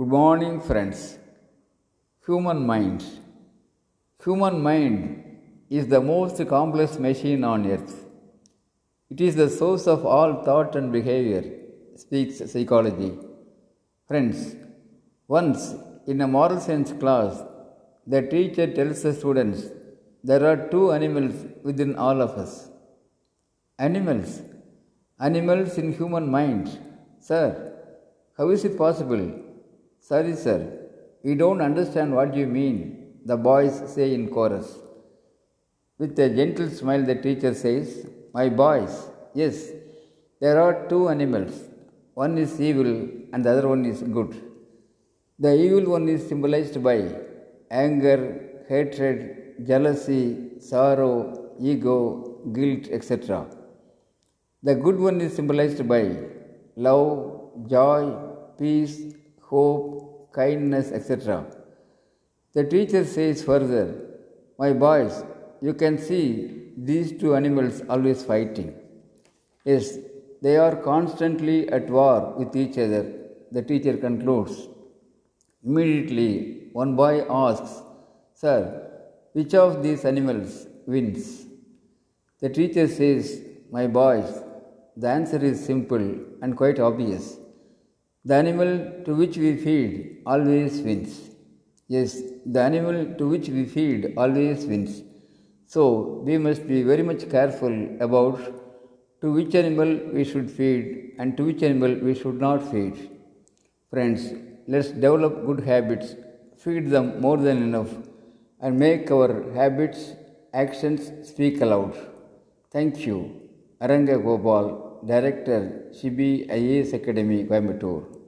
Good morning, friends. Human mind. Human mind is the most complex machine on earth. It is the source of all thought and behavior, speaks psychology. Friends, once in a moral science class, the teacher tells the students there are two animals within all of us. Animals. Animals in human mind. Sir, how is it possible? Sorry, sir. We don't understand what you mean, the boys say in chorus. With a gentle smile, the teacher says, My boys, yes, there are two animals. One is evil and the other one is good. The evil one is symbolized by anger, hatred, jealousy, sorrow, ego, guilt, etc. The good one is symbolized by love, joy, peace, hope, kindness, etc. The teacher says further, My boys, you can see these two animals always fighting. Yes, they are constantly at war with each other, the teacher concludes. Immediately, one boy asks, Sir, which of these animals wins? The teacher says, My boys, the answer is simple and quite obvious. The animal to which we feed always wins. Yes, the animal to which we feed always wins. So, we must be very much careful about to which animal we should feed and to which animal we should not feed. Friends, let's develop good habits, feed them more than enough, and make our habits, actions speak aloud. Thank you. Aranga Gopal, Director, Shibi IAS Academy, Coimbatore.